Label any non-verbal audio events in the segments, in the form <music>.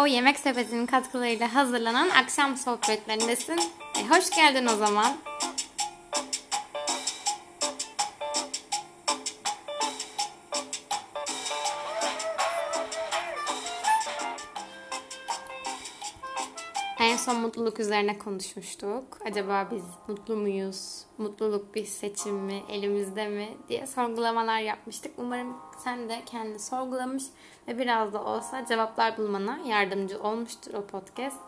Alo, Yemek Sepeti'nin katkılarıyla hazırlanan akşam sohbetlerindesin. E, hoş geldin o zaman. En son mutluluk üzerine konuşmuştuk. Acaba biz mutlu muyuz? Mutluluk bir seçim mi? Elimizde mi? diye sorgulamalar yapmıştık. Umarım sen de kendini sorgulamış ve biraz da olsa cevaplar bulmana yardımcı olmuştur o podcast.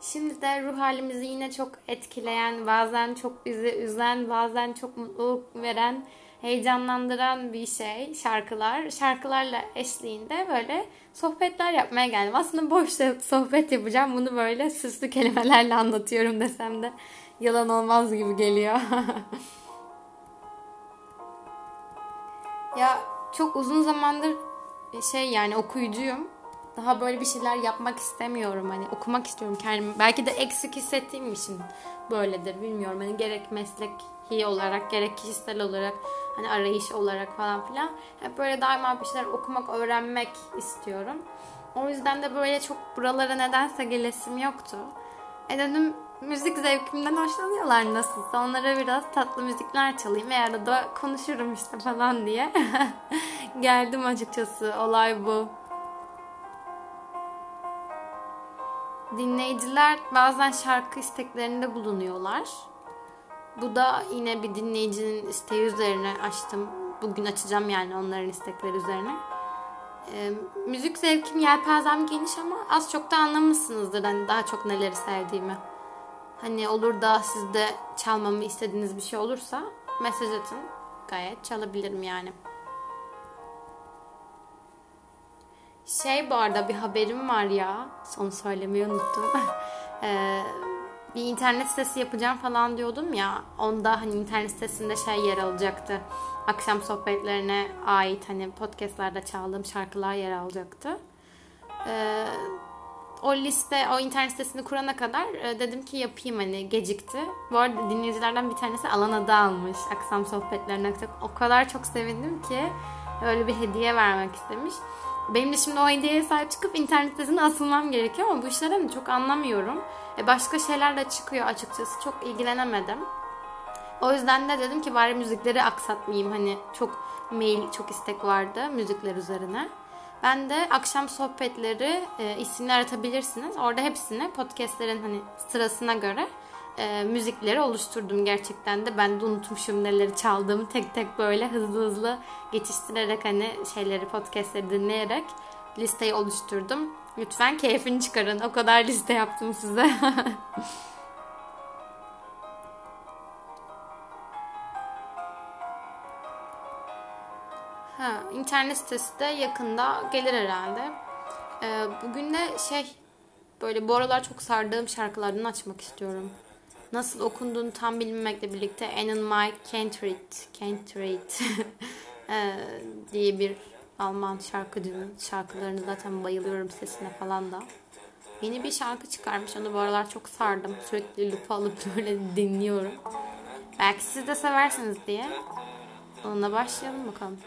Şimdi de ruh halimizi yine çok etkileyen, bazen çok bizi üzen, bazen çok mutluluk veren heyecanlandıran bir şey şarkılar. Şarkılarla eşliğinde böyle sohbetler yapmaya geldim. Aslında boş sohbet yapacağım. Bunu böyle süslü kelimelerle anlatıyorum desem de yalan olmaz gibi geliyor. <laughs> ya çok uzun zamandır şey yani okuyucuyum. Daha böyle bir şeyler yapmak istemiyorum. Hani okumak istiyorum kendimi. Belki de eksik hissettiğim için böyledir. Bilmiyorum. Hani gerek meslek olarak gerek kişisel olarak hani arayış olarak falan filan hep böyle daima bir şeyler okumak, öğrenmek istiyorum. O yüzden de böyle çok buralara nedense gelesim yoktu. E dedim müzik zevkimden hoşlanıyorlar nasılsa. Onlara biraz tatlı müzikler çalayım ve arada konuşurum işte falan diye. <laughs> Geldim açıkçası. Olay bu. Dinleyiciler bazen şarkı isteklerinde bulunuyorlar. Bu da yine bir dinleyicinin isteği üzerine açtım. Bugün açacağım yani onların istekleri üzerine. E, müzik zevkim yelpazem geniş ama az çok da anlamışsınızdır hani daha çok neleri sevdiğimi. Hani olur da sizde çalmamı istediğiniz bir şey olursa mesaj atın. Gayet çalabilirim yani. Şey bu arada bir haberim var ya. Onu söylemeyi unuttum. <laughs> ee, bir internet sitesi yapacağım falan diyordum ya. Onda hani internet sitesinde şey yer alacaktı. Akşam sohbetlerine ait hani podcastlerde çaldığım şarkılar yer alacaktı. Ee, o liste, o internet sitesini kurana kadar e, dedim ki yapayım hani gecikti. Bu arada dinleyicilerden bir tanesi alan adı almış. Akşam sohbetlerine o kadar çok sevindim ki öyle bir hediye vermek istemiş. Benim de şimdi o hediyeye sahip çıkıp internet sitesine asılmam gerekiyor ama bu işlerden çok anlamıyorum. E başka şeyler de çıkıyor açıkçası. Çok ilgilenemedim. O yüzden de dedim ki bari müzikleri aksatmayayım. Hani çok mail, çok istek vardı müzikler üzerine. Ben de akşam sohbetleri e, isimli aratabilirsiniz. Orada hepsini podcastlerin hani sırasına göre e, müzikleri oluşturdum gerçekten de. Ben de unutmuşum neleri çaldığımı tek tek böyle hızlı hızlı geçiştirerek hani şeyleri podcastleri dinleyerek listeyi oluşturdum. Lütfen keyfini çıkarın. O kadar liste yaptım size. <laughs> ha, internet sitesi de yakında gelir herhalde. Ee, bugün de şey böyle bu aralar çok sardığım şarkılardan açmak istiyorum nasıl okunduğunu tam bilmemekle birlikte Anne My Can't Read, Can't Read <laughs> diye bir Alman şarkıcının şarkılarını zaten bayılıyorum sesine falan da. Yeni bir şarkı çıkarmış. Onu bu aralar çok sardım. Sürekli lupa alıp <laughs> böyle dinliyorum. Belki siz de seversiniz diye. Onunla başlayalım bakalım.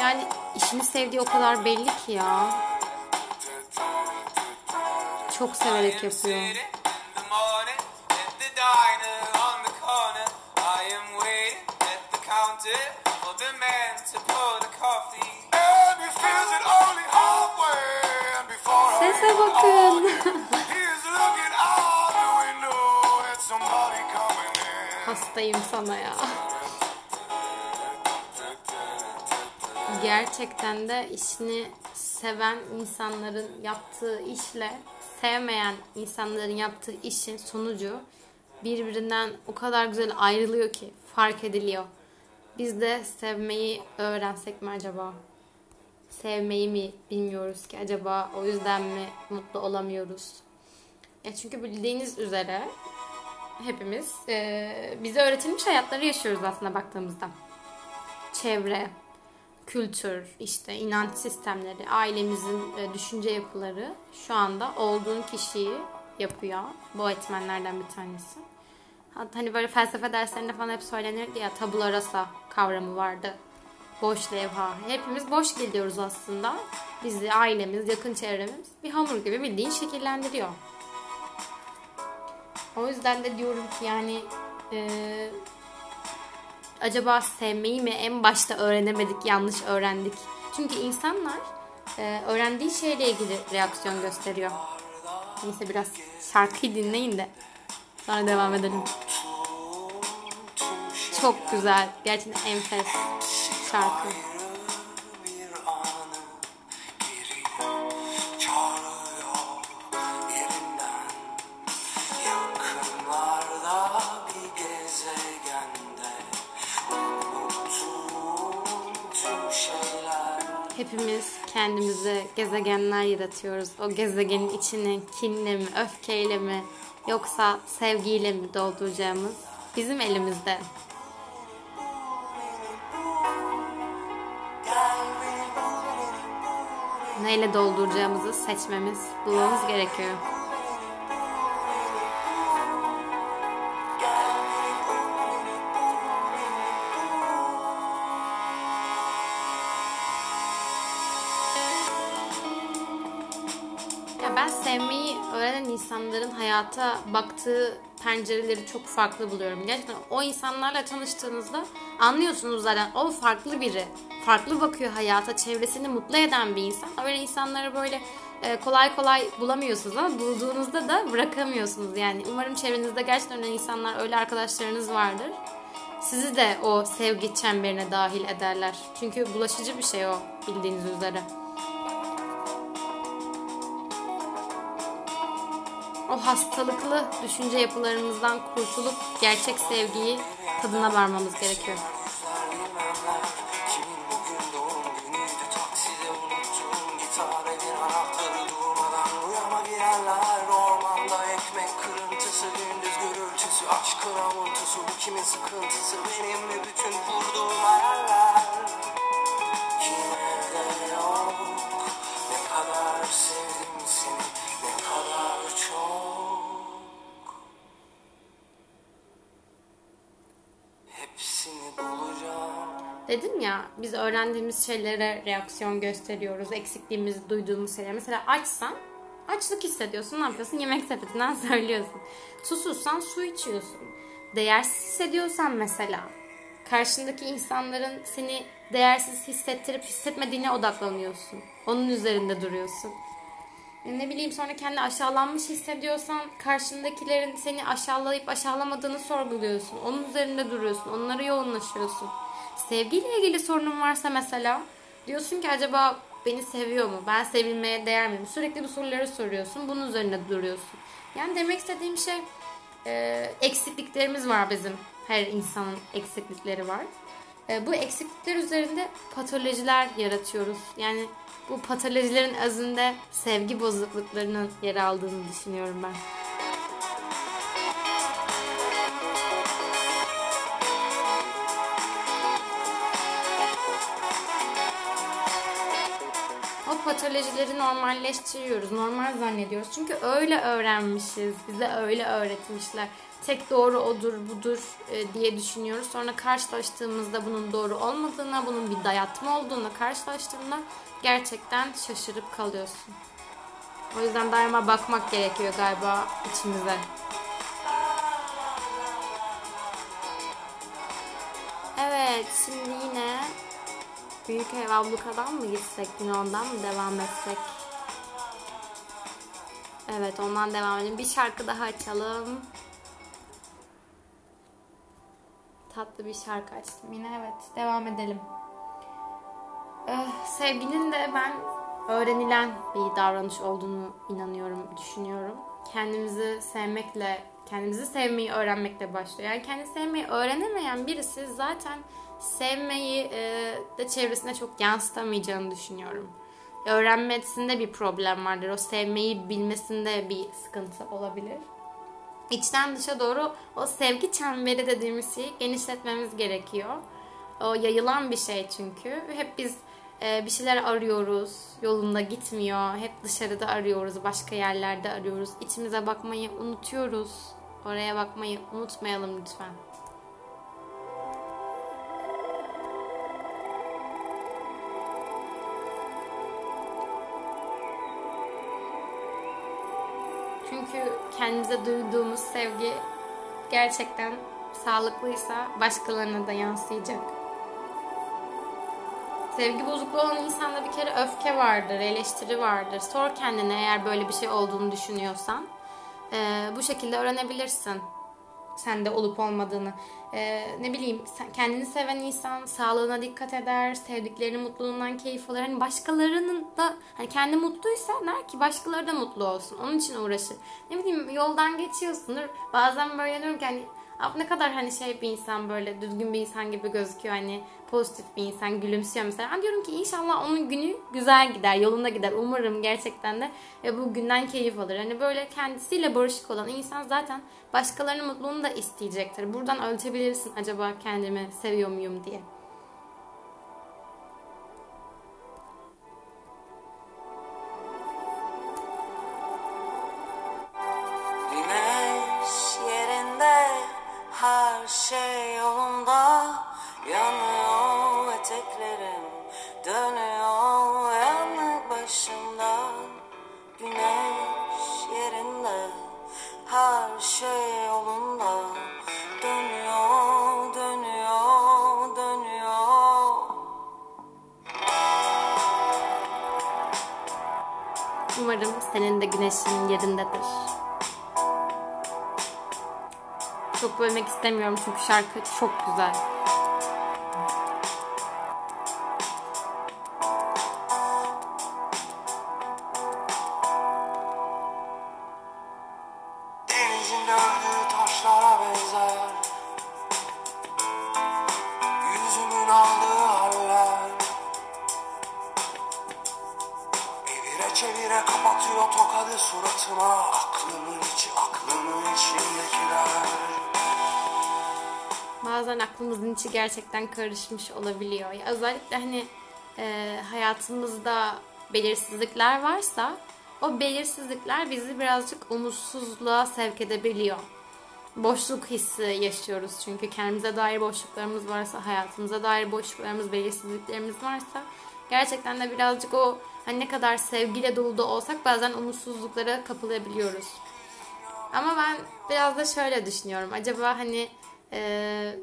Yani işini sevdiği o kadar belli ki ya. Çok severek yapıyor. Sese bakın. <laughs> Hastayım sana ya. gerçekten de işini seven insanların yaptığı işle sevmeyen insanların yaptığı işin sonucu birbirinden o kadar güzel ayrılıyor ki fark ediliyor. Biz de sevmeyi öğrensek mi acaba? Sevmeyi mi bilmiyoruz ki acaba o yüzden mi mutlu olamıyoruz? Ya çünkü bildiğiniz üzere hepimiz e, bize öğretilmiş hayatları yaşıyoruz aslında baktığımızda. Çevre, kültür, işte inanç sistemleri, ailemizin e, düşünce yapıları şu anda olduğun kişiyi yapıyor. Bu etmenlerden bir tanesi. Hani böyle felsefe derslerinde falan hep söylenirdi ya tabula rasa kavramı vardı. Boş levha. Hepimiz boş geliyoruz aslında. Bizi, ailemiz, yakın çevremiz bir hamur gibi bildiğin şekillendiriyor. O yüzden de diyorum ki yani e, acaba sevmeyi mi en başta öğrenemedik, yanlış öğrendik. Çünkü insanlar e, öğrendiği şeyle ilgili reaksiyon gösteriyor. Neyse biraz şarkıyı dinleyin de sonra devam edelim. Çok güzel. Gerçekten enfes şarkı. Kendimize gezegenler yaratıyoruz. O gezegenin içini kinle mi, öfkeyle mi, yoksa sevgiyle mi dolduracağımız bizim elimizde. Neyle dolduracağımızı seçmemiz, bulmamız gerekiyor. Hayata baktığı pencereleri çok farklı buluyorum. Gerçekten o insanlarla tanıştığınızda anlıyorsunuz zaten o farklı biri. Farklı bakıyor hayata, çevresini mutlu eden bir insan. Öyle insanları böyle e, kolay kolay bulamıyorsunuz ama bulduğunuzda da bırakamıyorsunuz. Yani umarım çevrenizde gerçekten öyle insanlar, öyle arkadaşlarınız vardır. Sizi de o sevgi çemberine dahil ederler. Çünkü bulaşıcı bir şey o bildiğiniz üzere. O hastalıklı düşünce yapılarımızdan kurtulup gerçek sevgiyi tadına varmamız gerekiyor. kimin sıkıntısı? Benim ya biz öğrendiğimiz şeylere reaksiyon gösteriyoruz. Eksikliğimizi duyduğumuz şeyler. Mesela açsan Açlık hissediyorsun. Ne yapıyorsun? Yemek sepetinden <laughs> söylüyorsun. Susuzsan su içiyorsun. Değersiz hissediyorsan mesela karşındaki insanların seni değersiz hissettirip hissetmediğine odaklanıyorsun. Onun üzerinde duruyorsun. Ne bileyim sonra kendi aşağılanmış hissediyorsan karşındakilerin seni aşağılayıp aşağılamadığını sorguluyorsun. Onun üzerinde duruyorsun. Onlara yoğunlaşıyorsun. Sevgiyle ilgili sorunun varsa mesela diyorsun ki acaba beni seviyor mu? Ben sevilmeye değer miyim? Sürekli bu soruları soruyorsun. Bunun üzerine duruyorsun. Yani demek istediğim şey e, eksikliklerimiz var bizim. Her insanın eksiklikleri var. E, bu eksiklikler üzerinde patolojiler yaratıyoruz. Yani bu patolojilerin özünde sevgi bozukluklarının yer aldığını düşünüyorum ben. Patolojileri normalleştiriyoruz. Normal zannediyoruz. Çünkü öyle öğrenmişiz. Bize öyle öğretmişler. Tek doğru odur, budur e, diye düşünüyoruz. Sonra karşılaştığımızda bunun doğru olmadığına, bunun bir dayatma olduğuna karşılaştığında gerçekten şaşırıp kalıyorsun. O yüzden daima bakmak gerekiyor galiba içimize. Evet, şimdi yine Büyük ev ablukadan mı gitsek yine ondan mı devam etsek? Evet ondan devam edelim. Bir şarkı daha açalım. Tatlı bir şarkı açtım yine evet devam edelim. Ee, sevginin de ben öğrenilen bir davranış olduğunu inanıyorum, düşünüyorum. Kendimizi sevmekle, kendimizi sevmeyi öğrenmekle başlıyor. Yani kendini sevmeyi öğrenemeyen birisi zaten sevmeyi e, de çevresine çok yansıtamayacağını düşünüyorum. Öğrenmesinde bir problem vardır. O sevmeyi bilmesinde bir sıkıntı olabilir. İçten dışa doğru o sevgi çemberi dediğimiz şeyi genişletmemiz gerekiyor. O yayılan bir şey çünkü. Hep biz e, bir şeyler arıyoruz. Yolunda gitmiyor. Hep dışarıda arıyoruz. Başka yerlerde arıyoruz. İçimize bakmayı unutuyoruz. Oraya bakmayı unutmayalım lütfen. Çünkü kendimize duyduğumuz sevgi gerçekten sağlıklıysa başkalarına da yansıyacak. Sevgi bozukluğu olan insanda bir kere öfke vardır, eleştiri vardır. Sor kendine eğer böyle bir şey olduğunu düşünüyorsan. Ee, bu şekilde öğrenebilirsin sende olup olmadığını. Ee, ne bileyim kendini seven insan sağlığına dikkat eder, sevdiklerinin mutluluğundan keyif alır. Hani başkalarının da hani kendi mutluysa der ki başkaları da mutlu olsun. Onun için uğraşır. Ne bileyim yoldan geçiyorsundur. Bazen böyle diyorum ki hani ne kadar hani şey bir insan böyle düzgün bir insan gibi gözüküyor hani pozitif bir insan gülümsüyor mesela. Ben diyorum ki inşallah onun günü güzel gider, yolunda gider. Umarım gerçekten de ve bu günden keyif alır. Hani böyle kendisiyle barışık olan insan zaten başkalarının mutluluğunu da isteyecektir. Buradan ölçebilirsin acaba kendimi seviyor muyum diye. Umarım senin de güneşin yerindedir. Çok bölmek istemiyorum çünkü şarkı çok güzel. Suratıma Aklımın içi aklımın içindekiler Bazen aklımızın içi gerçekten karışmış olabiliyor. Ya özellikle hani e, hayatımızda belirsizlikler varsa o belirsizlikler bizi birazcık umutsuzluğa sevk edebiliyor. Boşluk hissi yaşıyoruz çünkü kendimize dair boşluklarımız varsa, hayatımıza dair boşluklarımız, belirsizliklerimiz varsa gerçekten de birazcık o hani ne kadar sevgiyle dolu da olsak bazen umutsuzluklara kapılabiliyoruz. Ama ben biraz da şöyle düşünüyorum. Acaba hani e,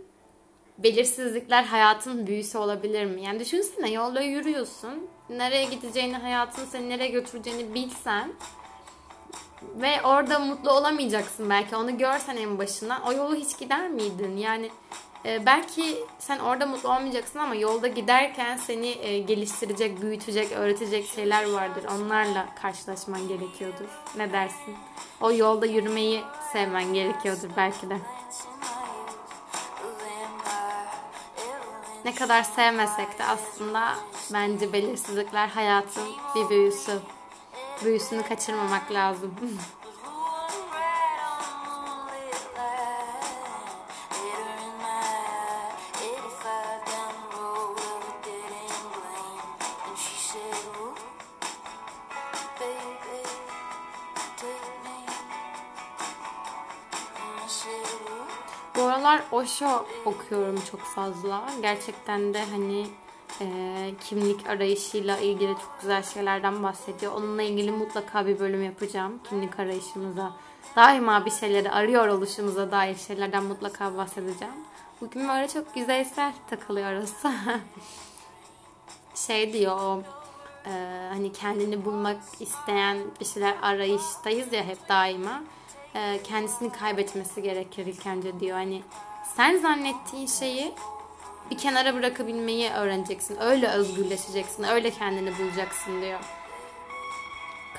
belirsizlikler hayatın büyüsü olabilir mi? Yani düşünsene yolda yürüyorsun. Nereye gideceğini, hayatın seni nereye götüreceğini bilsen ve orada mutlu olamayacaksın belki. Onu görsen en başından o yolu hiç gider miydin? Yani e, belki sen orada mutlu olmayacaksın ama yolda giderken seni e, geliştirecek, büyütecek, öğretecek şeyler vardır. Onlarla karşılaşman gerekiyordur. Ne dersin? O yolda yürümeyi sevmen gerekiyordur belki de. Ne kadar sevmesek de aslında bence belirsizlikler hayatın bir büyüsü. Büyüsünü kaçırmamak lazım. <laughs> Bu aralar Osho okuyorum çok fazla. Gerçekten de hani e, kimlik arayışıyla ilgili çok güzel şeylerden bahsediyor. Onunla ilgili mutlaka bir bölüm yapacağım. Kimlik arayışımıza, daima bir şeyleri arıyor oluşumuza dair şeylerden mutlaka bahsedeceğim. Bugün böyle çok yüzeysel takılıyoruz. <laughs> şey diyor o e, hani kendini bulmak isteyen bir şeyler arayıştayız ya hep daima. E, kendisini kaybetmesi gerekir ilk önce diyor. Hani sen zannettiğin şeyi bir kenara bırakabilmeyi öğreneceksin. Öyle özgürleşeceksin. Öyle kendini bulacaksın diyor.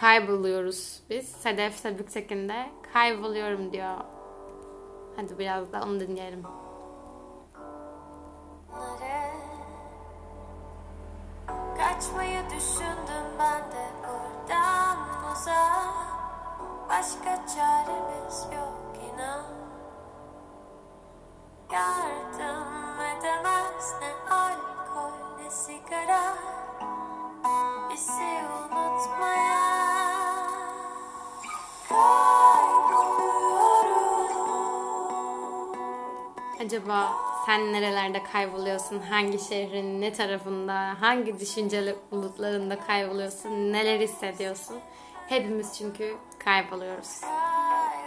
Kayboluyoruz biz. Sedef Sebüktekin de kayboluyorum diyor. Hadi biraz da onu dinleyelim. Kaçmayı düşündüm ben de buradan uzak Başka çaremiz yok inan Yardım edemez ne alkol ne sigara Bizi unutmaya Acaba sen nerelerde kayboluyorsun? Hangi şehrin ne tarafında? Hangi düşünceli bulutlarında kayboluyorsun? Neler hissediyorsun? Hepimiz çünkü kayboluyoruz.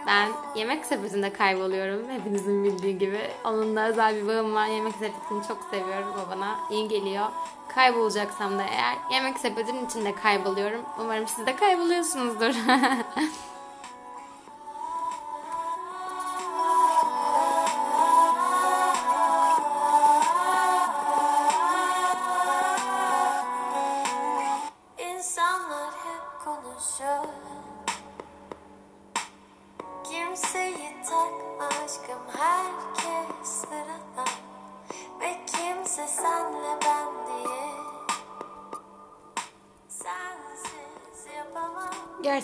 Ben yemek sepetinde kayboluyorum. Hepinizin bildiği gibi. Onunla özel bir bağım var. Yemek sepetini çok seviyorum. O bana iyi geliyor. Kaybolacaksam da eğer yemek sepetinin içinde kayboluyorum. Umarım siz de kayboluyorsunuzdur. <laughs>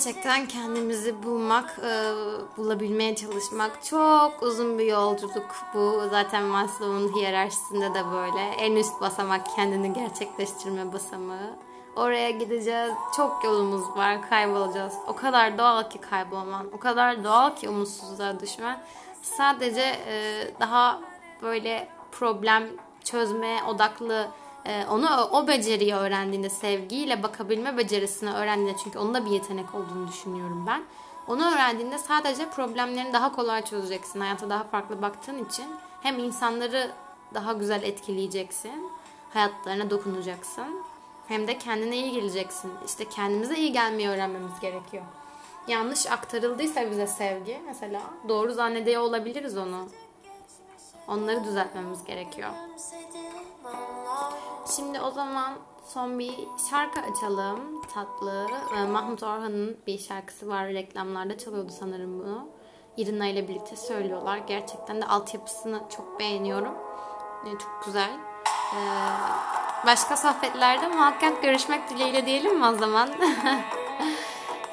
Gerçekten kendimizi bulmak, e, bulabilmeye çalışmak çok uzun bir yolculuk. Bu zaten Maslow'un hiyerarşisinde de böyle. En üst basamak kendini gerçekleştirme basamağı. Oraya gideceğiz. Çok yolumuz var. Kaybolacağız. O kadar doğal ki kaybolman. O kadar doğal ki umutsuzluğa düşmen. Sadece e, daha böyle problem çözme odaklı onu o beceriyi öğrendiğinde sevgiyle bakabilme becerisini öğrendiğinde çünkü onun da bir yetenek olduğunu düşünüyorum ben. Onu öğrendiğinde sadece problemlerini daha kolay çözeceksin. Hayata daha farklı baktığın için hem insanları daha güzel etkileyeceksin. Hayatlarına dokunacaksın. Hem de kendine iyi geleceksin. İşte kendimize iyi gelmeyi öğrenmemiz gerekiyor. Yanlış aktarıldıysa bize sevgi mesela doğru zannediyor olabiliriz onu. Onları düzeltmemiz gerekiyor. Şimdi o zaman son bir şarkı açalım. Tatlı. Mahmut Orhan'ın bir şarkısı var. Reklamlarda çalıyordu sanırım bunu. Irina ile birlikte söylüyorlar. Gerçekten de altyapısını çok beğeniyorum. Ee, Çok güzel. Ee, Başka sohbetlerde muhakkak görüşmek dileğiyle diyelim mi o zaman?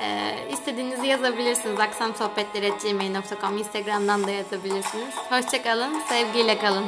Ee, <laughs> istediğinizi yazabilirsiniz. aksamsohbetleri.gmail.com Instagram'dan da yazabilirsiniz. Hoşçakalın. Sevgiyle kalın.